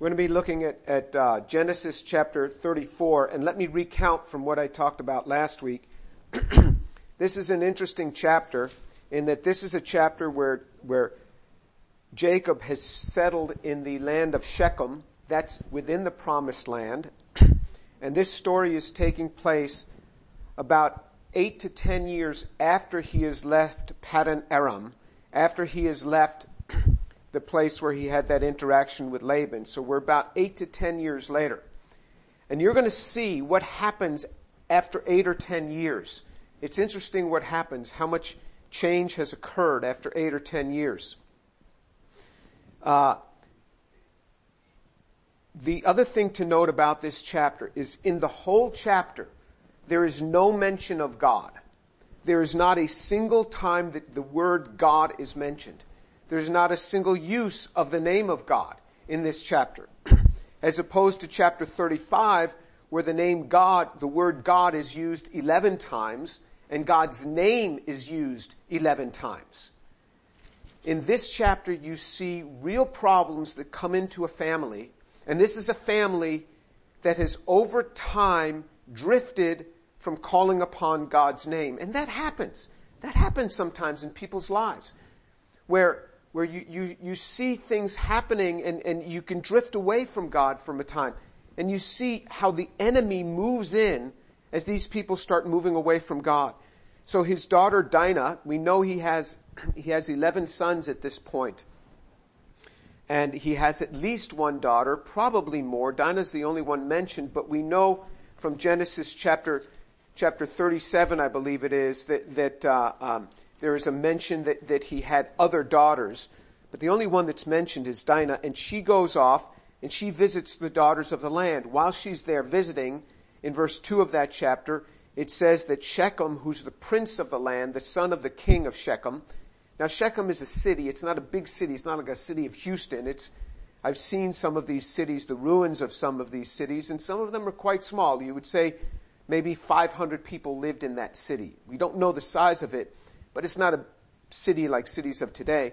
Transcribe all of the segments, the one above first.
We're going to be looking at, at uh, Genesis chapter 34, and let me recount from what I talked about last week. this is an interesting chapter in that this is a chapter where, where Jacob has settled in the land of Shechem, that's within the promised land, and this story is taking place about eight to ten years after he has left Paddan Aram, after he has left the place where he had that interaction with Laban. So we're about eight to ten years later. And you're going to see what happens after eight or ten years. It's interesting what happens, how much change has occurred after eight or ten years. Uh, the other thing to note about this chapter is in the whole chapter, there is no mention of God. There is not a single time that the word God is mentioned. There's not a single use of the name of God in this chapter. As opposed to chapter 35, where the name God, the word God is used 11 times, and God's name is used 11 times. In this chapter, you see real problems that come into a family, and this is a family that has over time drifted from calling upon God's name. And that happens. That happens sometimes in people's lives. Where where you, you, you see things happening and, and you can drift away from God from a time. And you see how the enemy moves in as these people start moving away from God. So his daughter Dinah, we know he has, he has 11 sons at this point. And he has at least one daughter, probably more. Dinah's the only one mentioned, but we know from Genesis chapter, chapter 37, I believe it is, that, that, uh, um, there is a mention that, that he had other daughters, but the only one that's mentioned is Dinah, and she goes off and she visits the daughters of the land. While she's there visiting, in verse 2 of that chapter, it says that Shechem, who's the prince of the land, the son of the king of Shechem, now Shechem is a city, it's not a big city, it's not like a city of Houston, it's, I've seen some of these cities, the ruins of some of these cities, and some of them are quite small. You would say maybe 500 people lived in that city. We don't know the size of it, but it's not a city like cities of today.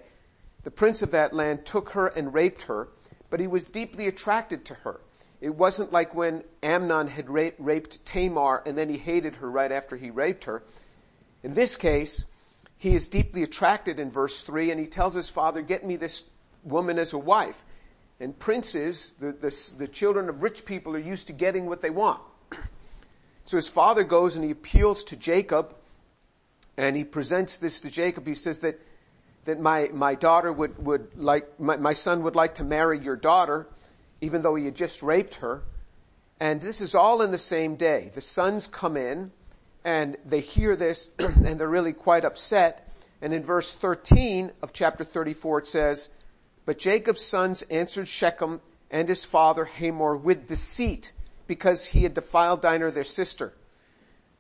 The prince of that land took her and raped her, but he was deeply attracted to her. It wasn't like when Amnon had ra- raped Tamar and then he hated her right after he raped her. In this case, he is deeply attracted in verse 3 and he tells his father, get me this woman as a wife. And princes, the, the, the children of rich people are used to getting what they want. So his father goes and he appeals to Jacob and he presents this to Jacob. He says that, that my, my daughter would, would like, my, my son would like to marry your daughter, even though he had just raped her. And this is all in the same day. The sons come in and they hear this and they're really quite upset. And in verse 13 of chapter 34 it says, but Jacob's sons answered Shechem and his father Hamor with deceit because he had defiled Dinah their sister.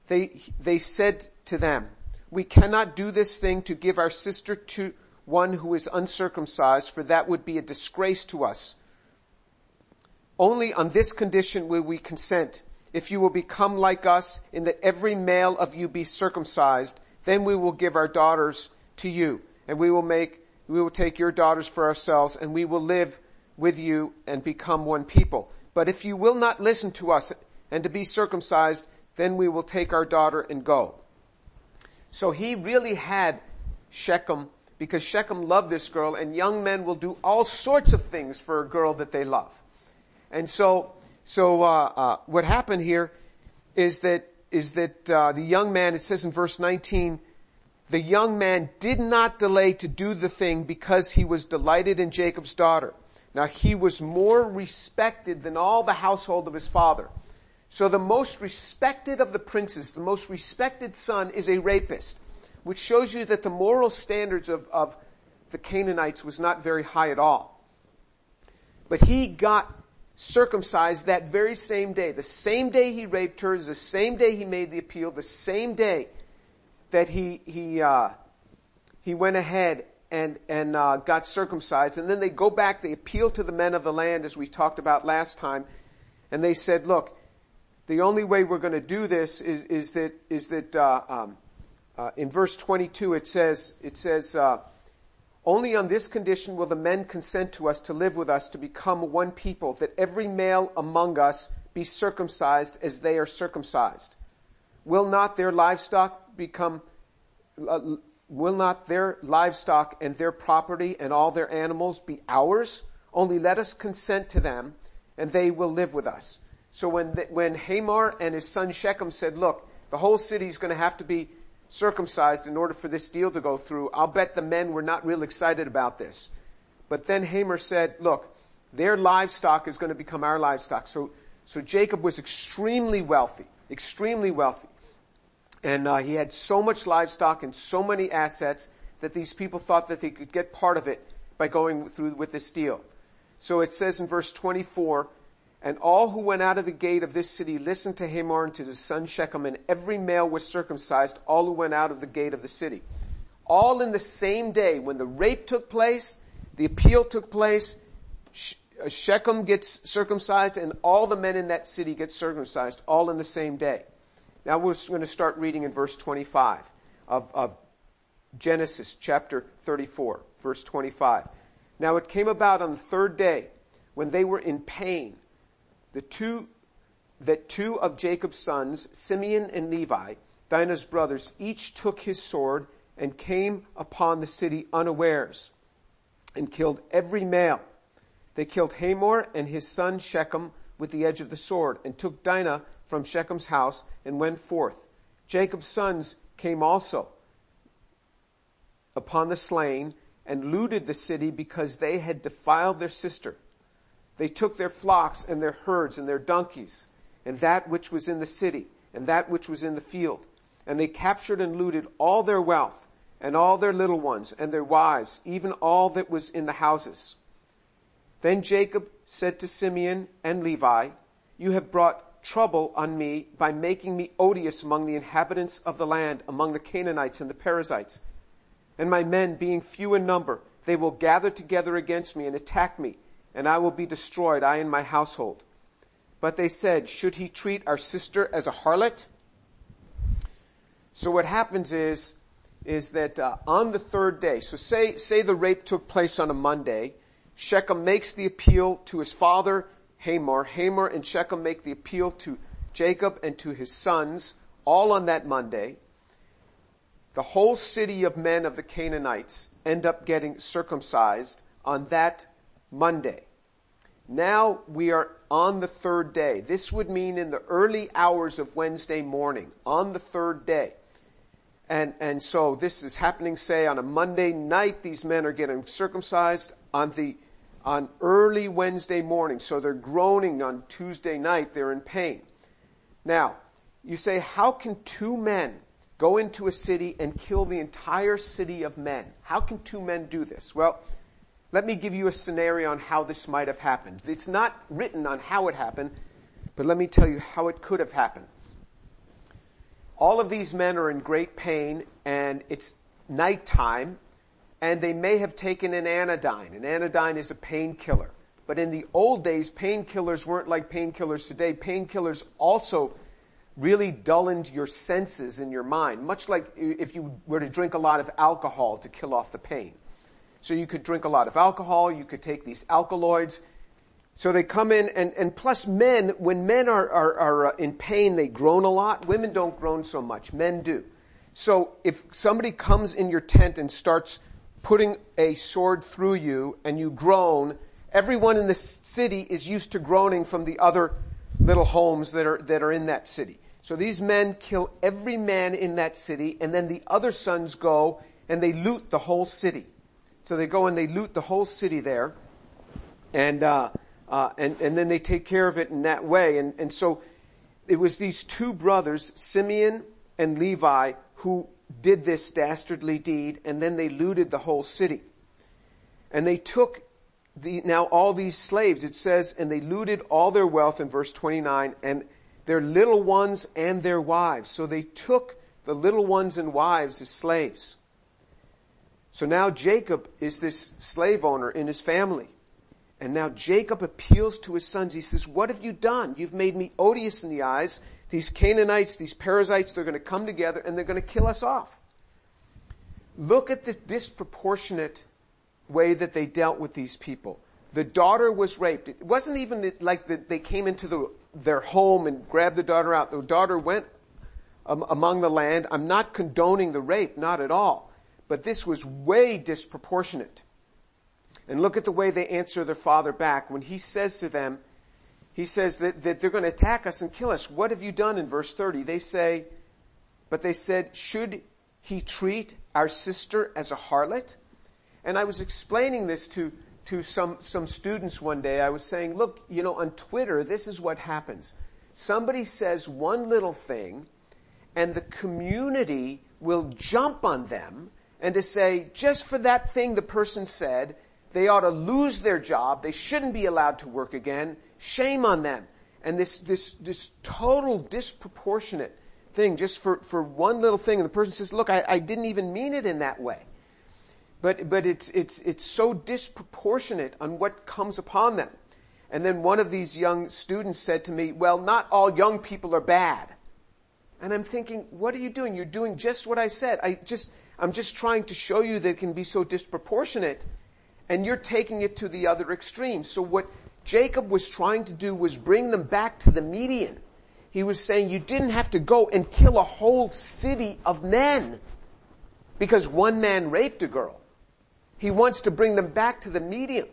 They, they said to them, we cannot do this thing to give our sister to one who is uncircumcised, for that would be a disgrace to us. Only on this condition will we consent. If you will become like us in that every male of you be circumcised, then we will give our daughters to you and we will make, we will take your daughters for ourselves and we will live with you and become one people. But if you will not listen to us and to be circumcised, then we will take our daughter and go. So he really had Shechem because Shechem loved this girl and young men will do all sorts of things for a girl that they love. And so, so, uh, uh, what happened here is that, is that, uh, the young man, it says in verse 19, the young man did not delay to do the thing because he was delighted in Jacob's daughter. Now he was more respected than all the household of his father. So the most respected of the princes, the most respected son is a rapist, which shows you that the moral standards of, of the Canaanites was not very high at all. But he got circumcised that very same day. The same day he raped her, the same day he made the appeal, the same day that he, he, uh, he went ahead and, and, uh, got circumcised. And then they go back, they appeal to the men of the land as we talked about last time. And they said, look, the only way we're going to do this is, is that, is that uh, um, uh, in verse 22 it says, it says, uh, Only on this condition will the men consent to us to live with us to become one people, that every male among us be circumcised as they are circumcised. Will not their livestock become, uh, will not their livestock and their property and all their animals be ours? Only let us consent to them and they will live with us. So when, the, when Hamor and his son Shechem said, look, the whole city is going to have to be circumcised in order for this deal to go through, I'll bet the men were not real excited about this. But then Hamor said, look, their livestock is going to become our livestock. So, so Jacob was extremely wealthy, extremely wealthy. And uh, he had so much livestock and so many assets that these people thought that they could get part of it by going through with this deal. So it says in verse 24, and all who went out of the gate of this city listened to Hamor and to his son Shechem, and every male was circumcised, all who went out of the gate of the city. All in the same day, when the rape took place, the appeal took place, uh, Shechem gets circumcised, and all the men in that city get circumcised, all in the same day. Now we're going to start reading in verse 25 of, of Genesis chapter 34, verse 25. Now it came about on the third day when they were in pain, the two, that two of Jacob's sons, Simeon and Levi, Dinah's brothers, each took his sword and came upon the city unawares and killed every male. They killed Hamor and his son Shechem with the edge of the sword and took Dinah from Shechem's house and went forth. Jacob's sons came also upon the slain and looted the city because they had defiled their sister. They took their flocks and their herds and their donkeys and that which was in the city and that which was in the field. And they captured and looted all their wealth and all their little ones and their wives, even all that was in the houses. Then Jacob said to Simeon and Levi, you have brought trouble on me by making me odious among the inhabitants of the land, among the Canaanites and the Perizzites. And my men, being few in number, they will gather together against me and attack me, and I will be destroyed, I and my household. But they said, should he treat our sister as a harlot? So what happens is, is that uh, on the third day, so say, say the rape took place on a Monday, Shechem makes the appeal to his father, Hamor. Hamor and Shechem make the appeal to Jacob and to his sons, all on that Monday. The whole city of men of the Canaanites end up getting circumcised on that Monday. Now we are on the third day. This would mean in the early hours of Wednesday morning, on the third day. And, and so this is happening, say, on a Monday night, these men are getting circumcised. On the on early Wednesday morning. So they're groaning on Tuesday night. They're in pain. Now, you say, how can two men go into a city and kill the entire city of men? How can two men do this? Well, let me give you a scenario on how this might have happened. It's not written on how it happened, but let me tell you how it could have happened. All of these men are in great pain and it's nighttime and they may have taken an anodyne. An anodyne is a painkiller. But in the old days, painkillers weren't like painkillers today. Painkillers also really dulled your senses in your mind, much like if you were to drink a lot of alcohol to kill off the pain. So you could drink a lot of alcohol, you could take these alkaloids. So they come in, and, and plus men, when men are, are, are uh, in pain, they groan a lot. Women don't groan so much. Men do. So if somebody comes in your tent and starts putting a sword through you and you groan, everyone in the city is used to groaning from the other little homes that are, that are in that city. So these men kill every man in that city and then the other sons go and they loot the whole city. So they go and they loot the whole city there and, uh, uh, and, and then they take care of it in that way. And, and so it was these two brothers, Simeon and Levi, who did this dastardly deed and then they looted the whole city. And they took the, now all these slaves, it says, and they looted all their wealth in verse 29 and their little ones and their wives. So they took the little ones and wives as slaves. So now Jacob is this slave owner in his family. And now Jacob appeals to his sons. He says, what have you done? You've made me odious in the eyes these Canaanites, these Perizzites, they're going to come together and they're going to kill us off. Look at the disproportionate way that they dealt with these people. The daughter was raped. It wasn't even like the, they came into the, their home and grabbed the daughter out. The daughter went um, among the land. I'm not condoning the rape, not at all. But this was way disproportionate. And look at the way they answer their father back. When he says to them, he says that, that they're going to attack us and kill us. What have you done in verse 30? They say, but they said, should he treat our sister as a harlot? And I was explaining this to, to some, some students one day. I was saying, look, you know, on Twitter, this is what happens. Somebody says one little thing and the community will jump on them and to say, just for that thing the person said, they ought to lose their job. They shouldn't be allowed to work again. Shame on them. And this, this, this total disproportionate thing just for, for one little thing. And the person says, look, I, I didn't even mean it in that way. But, but it's, it's, it's so disproportionate on what comes upon them. And then one of these young students said to me, well, not all young people are bad. And I'm thinking, what are you doing? You're doing just what I said. I just, I'm just trying to show you that it can be so disproportionate and you're taking it to the other extreme. So what Jacob was trying to do was bring them back to the median. He was saying you didn't have to go and kill a whole city of men because one man raped a girl. He wants to bring them back to the median.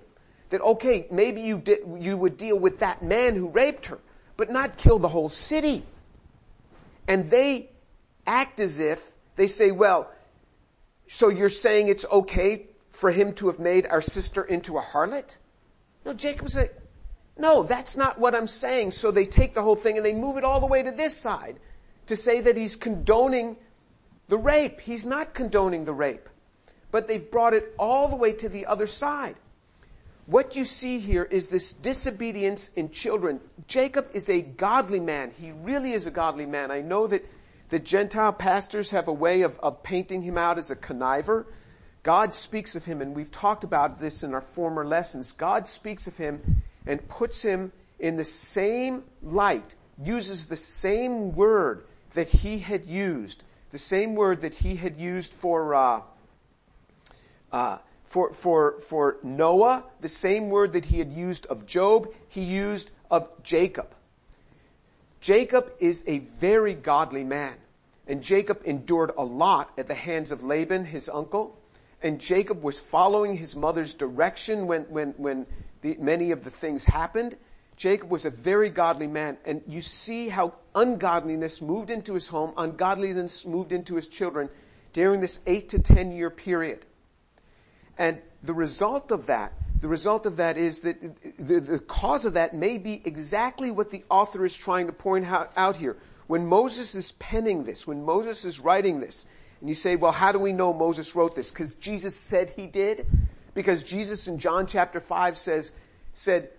That okay, maybe you you would deal with that man who raped her, but not kill the whole city. And they act as if they say, well, so you're saying it's okay for him to have made our sister into a harlot? No, Jacob said, no, that's not what I'm saying. So they take the whole thing and they move it all the way to this side to say that he's condoning the rape. He's not condoning the rape. But they've brought it all the way to the other side. What you see here is this disobedience in children. Jacob is a godly man. He really is a godly man. I know that the Gentile pastors have a way of, of painting him out as a conniver. God speaks of him, and we've talked about this in our former lessons. God speaks of him and puts him in the same light, uses the same word that he had used, the same word that he had used for, uh, uh, for, for, for Noah, the same word that he had used of Job, he used of Jacob. Jacob is a very godly man. And Jacob endured a lot at the hands of Laban, his uncle and Jacob was following his mother's direction when, when, when the, many of the things happened. Jacob was a very godly man, and you see how ungodliness moved into his home, ungodliness moved into his children during this eight to ten year period. And the result of that, the result of that is that the, the cause of that may be exactly what the author is trying to point out, out here. When Moses is penning this, when Moses is writing this, and you say, well, how do we know Moses wrote this? Because Jesus said he did? Because Jesus in John chapter 5 says, said,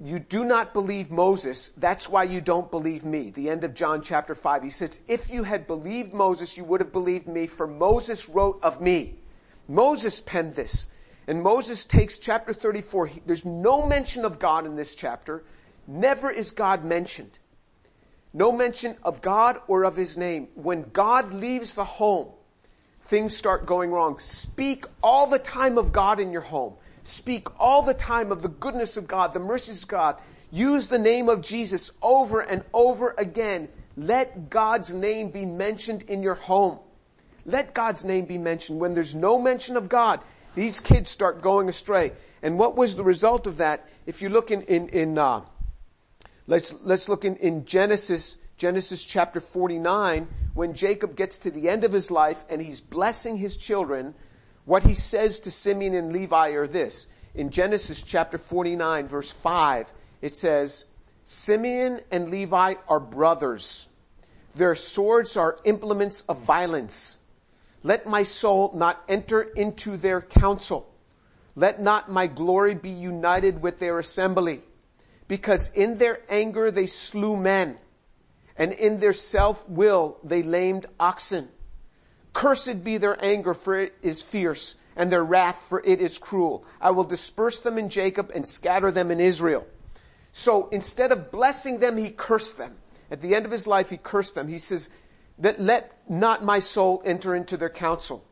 you do not believe Moses, that's why you don't believe me. The end of John chapter 5. He says, if you had believed Moses, you would have believed me, for Moses wrote of me. Moses penned this. And Moses takes chapter 34. There's no mention of God in this chapter. Never is God mentioned. No mention of God or of His name. When God leaves the home, things start going wrong. Speak all the time of God in your home. Speak all the time of the goodness of God, the mercies of God. Use the name of Jesus over and over again. Let God's name be mentioned in your home. Let God's name be mentioned. When there's no mention of God, these kids start going astray. And what was the result of that? If you look in, in, in uh, Let's, let's look in, in Genesis, Genesis chapter 49, when Jacob gets to the end of his life and he's blessing his children, what he says to Simeon and Levi are this. In Genesis chapter 49 verse 5, it says, Simeon and Levi are brothers. Their swords are implements of violence. Let my soul not enter into their council. Let not my glory be united with their assembly because in their anger they slew men, and in their self-will they lamed oxen. Cursed be their anger, for it is fierce, and their wrath, for it is cruel. I will disperse them in Jacob and scatter them in Israel. So instead of blessing them, he cursed them. At the end of his life, he cursed them. He says, that let not my soul enter into their counsel.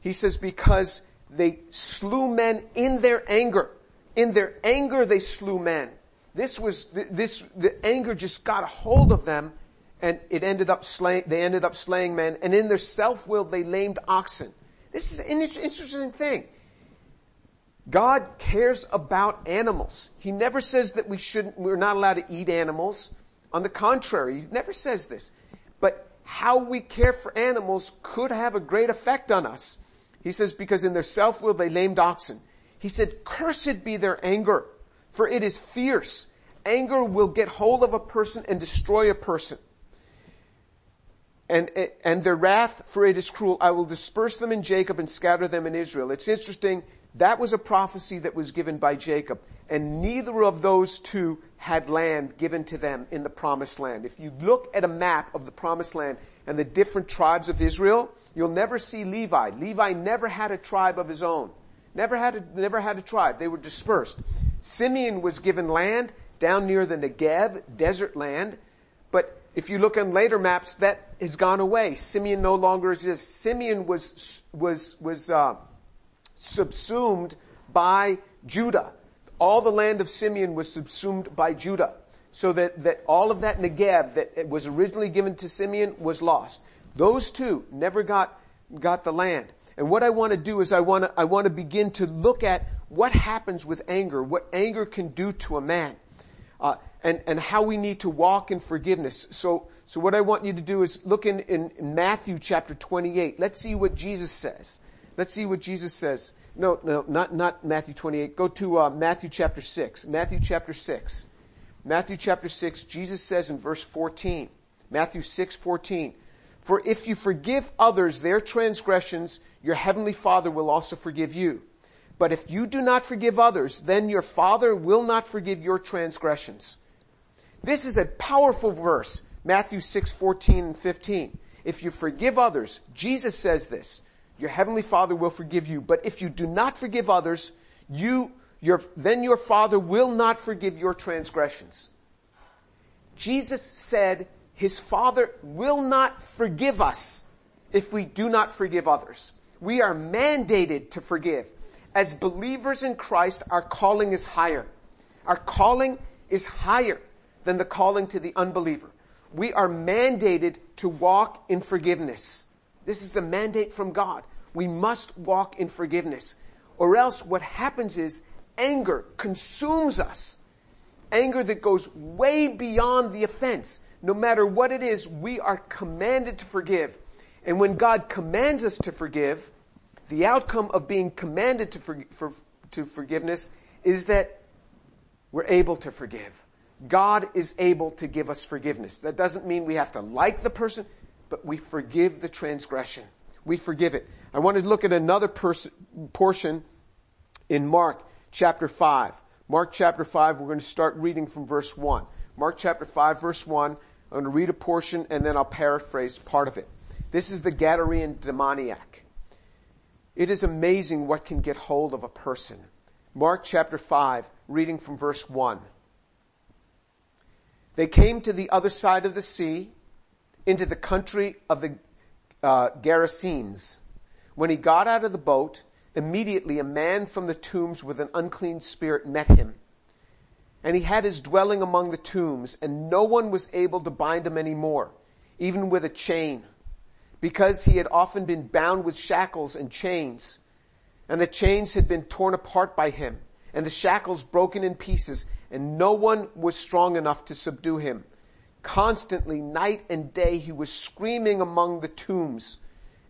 He says, because they slew men in their anger. In their anger they slew men. This was, this, the anger just got a hold of them and it ended up slaying, they ended up slaying men and in their self-will they lamed oxen. This is an interesting thing. God cares about animals. He never says that we shouldn't, we're not allowed to eat animals. On the contrary, he never says this. But how we care for animals could have a great effect on us. He says, because in their self-will they lamed oxen. He said, cursed be their anger, for it is fierce. Anger will get hold of a person and destroy a person. And, and their wrath, for it is cruel. I will disperse them in Jacob and scatter them in Israel. It's interesting that was a prophecy that was given by Jacob. And neither of those two had land given to them in the promised land. If you look at a map of the promised land and the different tribes of Israel, you'll never see Levi. Levi never had a tribe of his own. Never had a, never had a tribe. They were dispersed. Simeon was given land down near the Negev, desert land. But if you look on later maps, that has gone away. Simeon no longer exists. Simeon was, was, was, uh, subsumed by Judah. All the land of Simeon was subsumed by Judah. So that, that all of that Negev that was originally given to Simeon was lost. Those two never got, got the land. And what I want to do is I want to, I want to begin to look at what happens with anger, what anger can do to a man, uh, and, and how we need to walk in forgiveness. So, so what I want you to do is look in, in Matthew chapter 28. Let's see what Jesus says. Let's see what Jesus says. No, no, not, not Matthew 28. Go to uh, Matthew chapter 6. Matthew chapter 6. Matthew chapter 6, Jesus says in verse 14, Matthew 6, 14, For if you forgive others their transgressions, your heavenly Father will also forgive you. But if you do not forgive others, then your Father will not forgive your transgressions. This is a powerful verse, Matthew 6, 14 and 15. If you forgive others, Jesus says this, your heavenly father will forgive you. But if you do not forgive others, you, your, then your father will not forgive your transgressions. Jesus said his father will not forgive us if we do not forgive others. We are mandated to forgive. As believers in Christ, our calling is higher. Our calling is higher than the calling to the unbeliever. We are mandated to walk in forgiveness. This is a mandate from God. We must walk in forgiveness. Or else what happens is anger consumes us. Anger that goes way beyond the offense. No matter what it is, we are commanded to forgive. And when God commands us to forgive, the outcome of being commanded to, for, for, to forgiveness is that we're able to forgive. God is able to give us forgiveness. That doesn't mean we have to like the person but we forgive the transgression. We forgive it. I want to look at another pers- portion in Mark chapter 5. Mark chapter 5, we're going to start reading from verse 1. Mark chapter 5 verse 1, I'm going to read a portion and then I'll paraphrase part of it. This is the Gadarene demoniac. It is amazing what can get hold of a person. Mark chapter 5, reading from verse 1. They came to the other side of the sea, into the country of the uh, Gerasenes. When he got out of the boat, immediately a man from the tombs with an unclean spirit met him. And he had his dwelling among the tombs, and no one was able to bind him any more, even with a chain, because he had often been bound with shackles and chains, and the chains had been torn apart by him, and the shackles broken in pieces, and no one was strong enough to subdue him. Constantly, night and day, he was screaming among the tombs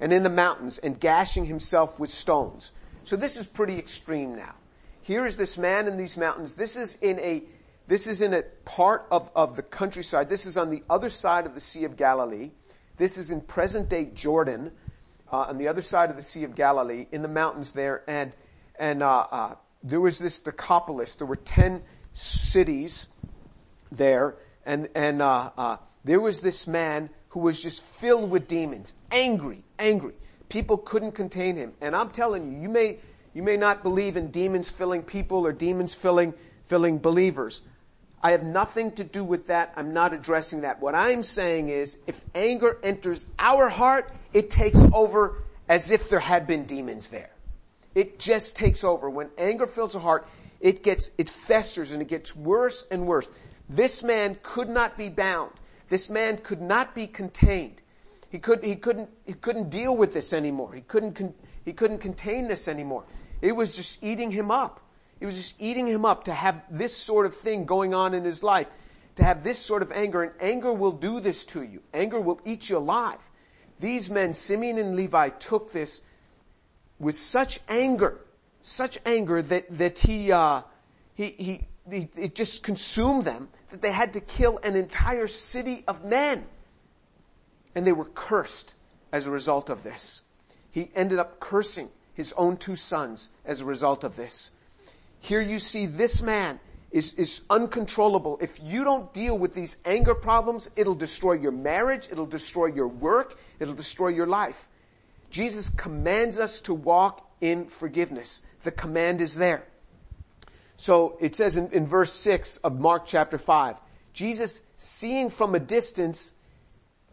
and in the mountains and gashing himself with stones. So this is pretty extreme now. Here is this man in these mountains. This is in a, this is in a part of, of the countryside. This is on the other side of the Sea of Galilee. This is in present day Jordan, uh, on the other side of the Sea of Galilee, in the mountains there. And, and, uh, uh, there was this Decapolis. There were ten cities there and and uh, uh, there was this man who was just filled with demons, angry, angry. People couldn't contain him, and I'm telling you, you may you may not believe in demons filling people or demons filling filling believers. I have nothing to do with that. I'm not addressing that. What I'm saying is, if anger enters our heart, it takes over as if there had been demons there. it just takes over. When anger fills the heart, it gets, it festers and it gets worse and worse. This man could not be bound. This man could not be contained. He could, he couldn't, he couldn't deal with this anymore. He couldn't, he couldn't contain this anymore. It was just eating him up. It was just eating him up to have this sort of thing going on in his life, to have this sort of anger, and anger will do this to you. Anger will eat you alive. These men, Simeon and Levi, took this with such anger, such anger that, that he, uh, he, he, he, it just consumed them that they had to kill an entire city of men. And they were cursed as a result of this. He ended up cursing his own two sons as a result of this. Here you see this man is, is uncontrollable. If you don't deal with these anger problems, it'll destroy your marriage, it'll destroy your work, it'll destroy your life. Jesus commands us to walk in forgiveness. The command is there. So it says in, in verse 6 of Mark chapter 5, Jesus seeing from a distance,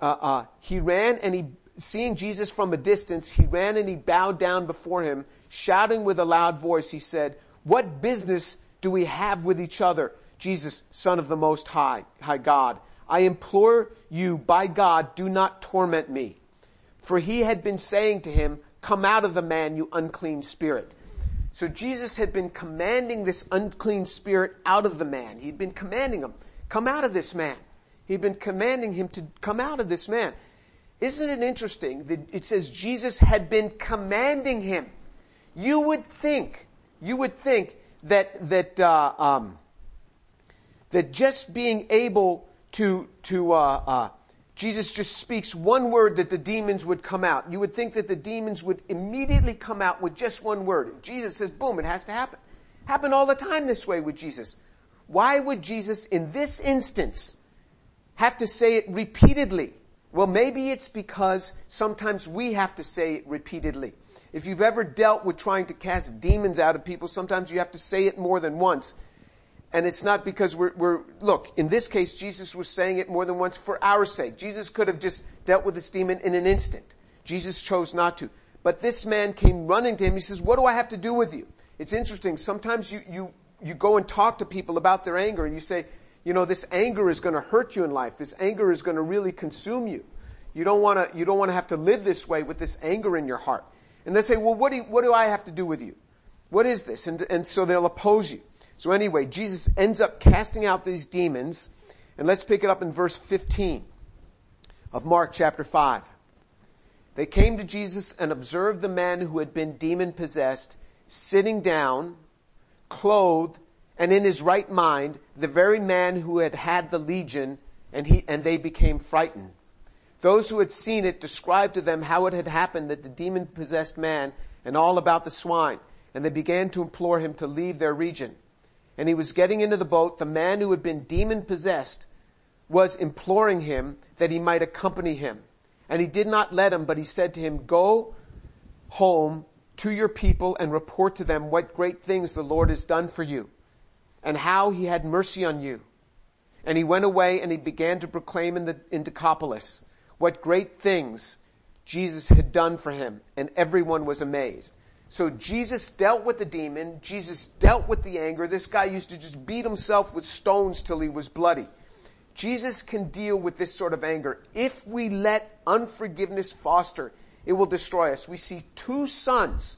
uh, uh, he ran and he, seeing Jesus from a distance, he ran and he bowed down before him, shouting with a loud voice, he said, what business do we have with each other? Jesus, Son of the Most High, High God, I implore you by God, do not torment me. For he had been saying to him, come out of the man, you unclean spirit. So Jesus had been commanding this unclean spirit out of the man. He'd been commanding him, come out of this man. He'd been commanding him to come out of this man. Isn't it interesting that it says Jesus had been commanding him? You would think, you would think that, that, uh, um, that just being able to, to, uh, uh, Jesus just speaks one word that the demons would come out. You would think that the demons would immediately come out with just one word. Jesus says, boom, it has to happen. Happen all the time this way with Jesus. Why would Jesus in this instance have to say it repeatedly? Well, maybe it's because sometimes we have to say it repeatedly. If you've ever dealt with trying to cast demons out of people, sometimes you have to say it more than once and it's not because we're, we're, look, in this case, Jesus was saying it more than once for our sake. Jesus could have just dealt with this demon in an instant. Jesus chose not to. But this man came running to him. He says, what do I have to do with you? It's interesting. Sometimes you, you, you go and talk to people about their anger and you say, you know, this anger is going to hurt you in life. This anger is going to really consume you. You don't want to, you don't want to have to live this way with this anger in your heart. And they say, well, what do, you, what do I have to do with you? What is this? And, and so they'll oppose you. So anyway, Jesus ends up casting out these demons, and let's pick it up in verse 15 of Mark chapter 5. They came to Jesus and observed the man who had been demon possessed sitting down, clothed, and in his right mind, the very man who had had the legion, and he, and they became frightened. Those who had seen it described to them how it had happened that the demon possessed man and all about the swine, and they began to implore him to leave their region and he was getting into the boat, the man who had been demon possessed was imploring him that he might accompany him. And he did not let him, but he said to him, go home to your people and report to them what great things the Lord has done for you and how he had mercy on you. And he went away and he began to proclaim in the, in Decapolis what great things Jesus had done for him and everyone was amazed. So Jesus dealt with the demon. Jesus dealt with the anger. This guy used to just beat himself with stones till he was bloody. Jesus can deal with this sort of anger. If we let unforgiveness foster, it will destroy us. We see two sons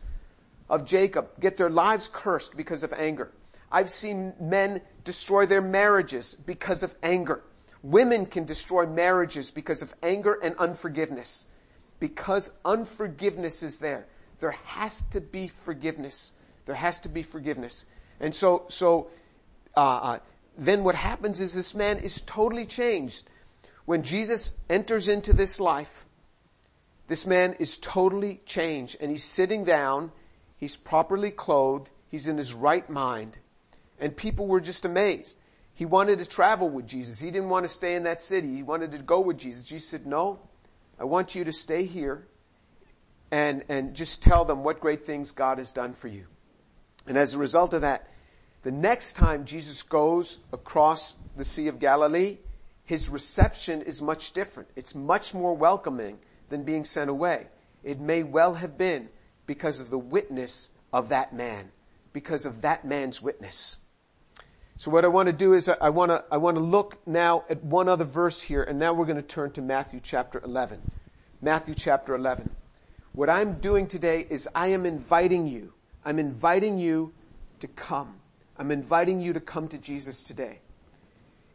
of Jacob get their lives cursed because of anger. I've seen men destroy their marriages because of anger. Women can destroy marriages because of anger and unforgiveness. Because unforgiveness is there there has to be forgiveness. There has to be forgiveness. And so, so, uh, uh, then what happens is this man is totally changed. When Jesus enters into this life, this man is totally changed and he's sitting down, he's properly clothed, he's in his right mind, and people were just amazed. He wanted to travel with Jesus. He didn't want to stay in that city. He wanted to go with Jesus. Jesus said, no, I want you to stay here and, and just tell them what great things God has done for you. And as a result of that, the next time Jesus goes across the Sea of Galilee, his reception is much different. It's much more welcoming than being sent away. It may well have been because of the witness of that man because of that man's witness. So what I want to do is I want to, I want to look now at one other verse here and now we're going to turn to Matthew chapter 11. Matthew chapter 11. What I'm doing today is I am inviting you. I'm inviting you to come. I'm inviting you to come to Jesus today.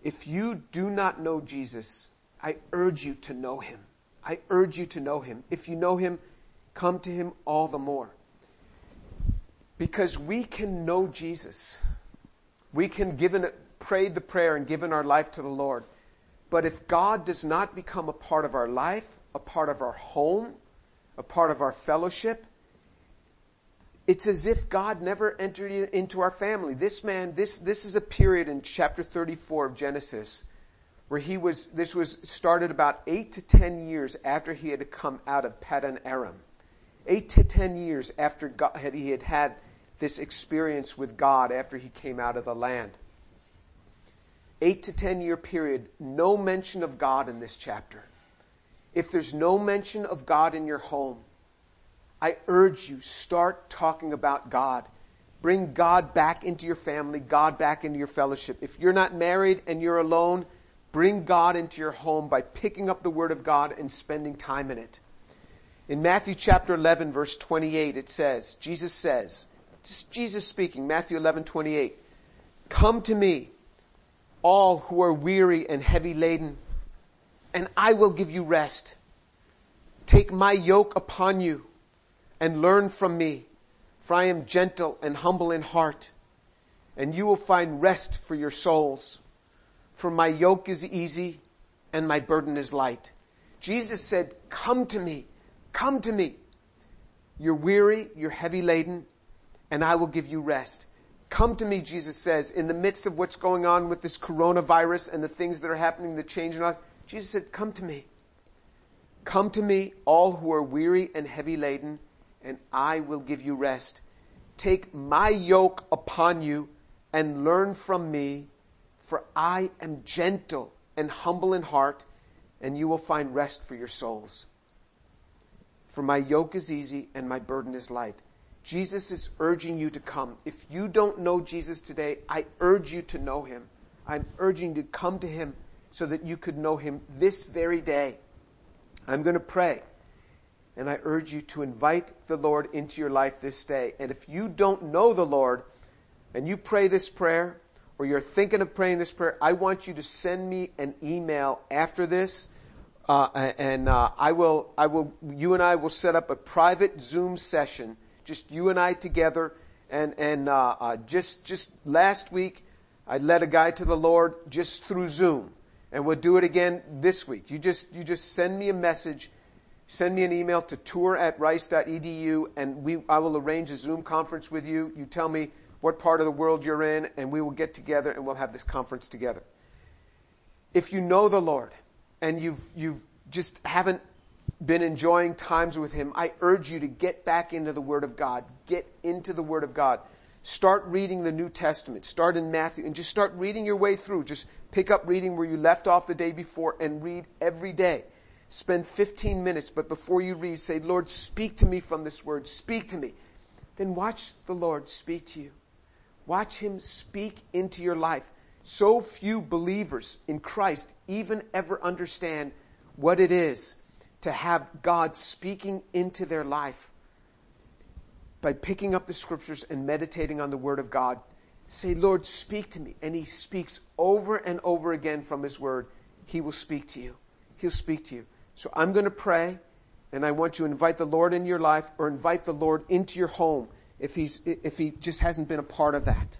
If you do not know Jesus, I urge you to know him. I urge you to know him. If you know him, come to him all the more. Because we can know Jesus. We can give an, pray the prayer and given our life to the Lord. But if God does not become a part of our life, a part of our home, a part of our fellowship, it's as if God never entered into our family. This man, this, this is a period in chapter 34 of Genesis where he was, this was started about eight to ten years after he had come out of Paddan Aram. Eight to ten years after God, he had had this experience with God after he came out of the land. Eight to ten year period, no mention of God in this chapter. If there's no mention of God in your home, I urge you, start talking about God. Bring God back into your family, God back into your fellowship. If you're not married and you're alone, Bring God into your home by picking up the Word of God and spending time in it. In Matthew chapter 11 verse 28 it says, Jesus says, just Jesus speaking, Matthew 11, 28, Come to me, all who are weary and heavy laden, and I will give you rest. Take my yoke upon you and learn from me, for I am gentle and humble in heart, and you will find rest for your souls for my yoke is easy and my burden is light. Jesus said, come to me, come to me. You're weary, you're heavy laden, and I will give you rest. Come to me, Jesus says, in the midst of what's going on with this coronavirus and the things that are happening, the change in life. Jesus said, come to me. Come to me, all who are weary and heavy laden, and I will give you rest. Take my yoke upon you and learn from me, for I am gentle and humble in heart, and you will find rest for your souls. For my yoke is easy and my burden is light. Jesus is urging you to come. If you don't know Jesus today, I urge you to know him. I'm urging you to come to him so that you could know him this very day. I'm going to pray. And I urge you to invite the Lord into your life this day. And if you don't know the Lord and you pray this prayer, or you're thinking of praying this prayer, I want you to send me an email after this. Uh, and uh, I will, I will, you and I will set up a private Zoom session, just you and I together. And and uh, uh, just just last week, I led a guy to the Lord just through Zoom, and we'll do it again this week. You just you just send me a message, send me an email to tour at rice.edu, and we I will arrange a Zoom conference with you. You tell me what part of the world you're in, and we will get together and we'll have this conference together. If you know the Lord and you've, you've just haven't been enjoying times with Him, I urge you to get back into the Word of God. Get into the Word of God. Start reading the New Testament. Start in Matthew and just start reading your way through. Just pick up reading where you left off the day before and read every day. Spend 15 minutes, but before you read, say, Lord, speak to me from this Word. Speak to me. Then watch the Lord speak to you. Watch Him speak into your life. So few believers in Christ even ever understand what it is to have God speaking into their life. By picking up the scriptures and meditating on the Word of God, say, Lord, speak to me. And He speaks over and over again from His Word. He will speak to you. He'll speak to you. So I'm going to pray, and I want you to invite the Lord in your life or invite the Lord into your home if he's, if he just hasn't been a part of that.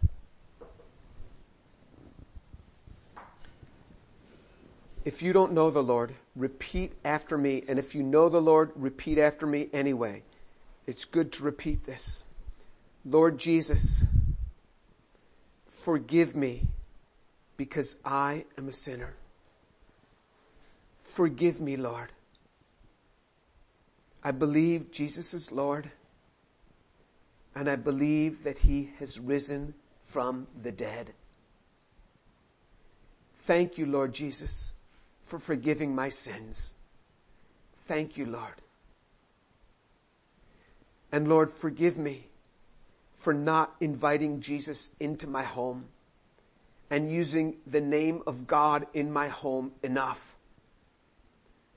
If you don't know the Lord, repeat after me. And if you know the Lord, repeat after me anyway. It's good to repeat this. Lord Jesus, forgive me because I am a sinner. Forgive me, Lord. I believe Jesus is Lord and I believe that he has risen from the dead. Thank you, Lord Jesus, for forgiving my sins. Thank you, Lord. And Lord, forgive me for not inviting Jesus into my home and using the name of God in my home enough.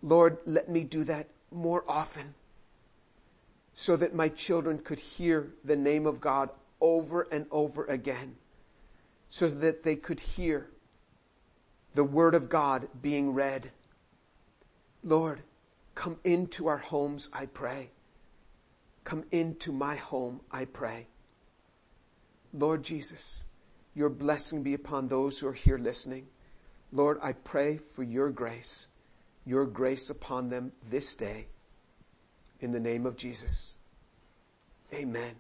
Lord, let me do that more often so that my children could hear the name of God over and over again, so that they could hear the Word of God being read. Lord, come into our homes, I pray. Come into my home, I pray. Lord Jesus, your blessing be upon those who are here listening. Lord, I pray for your grace, your grace upon them this day. In the name of Jesus. Amen.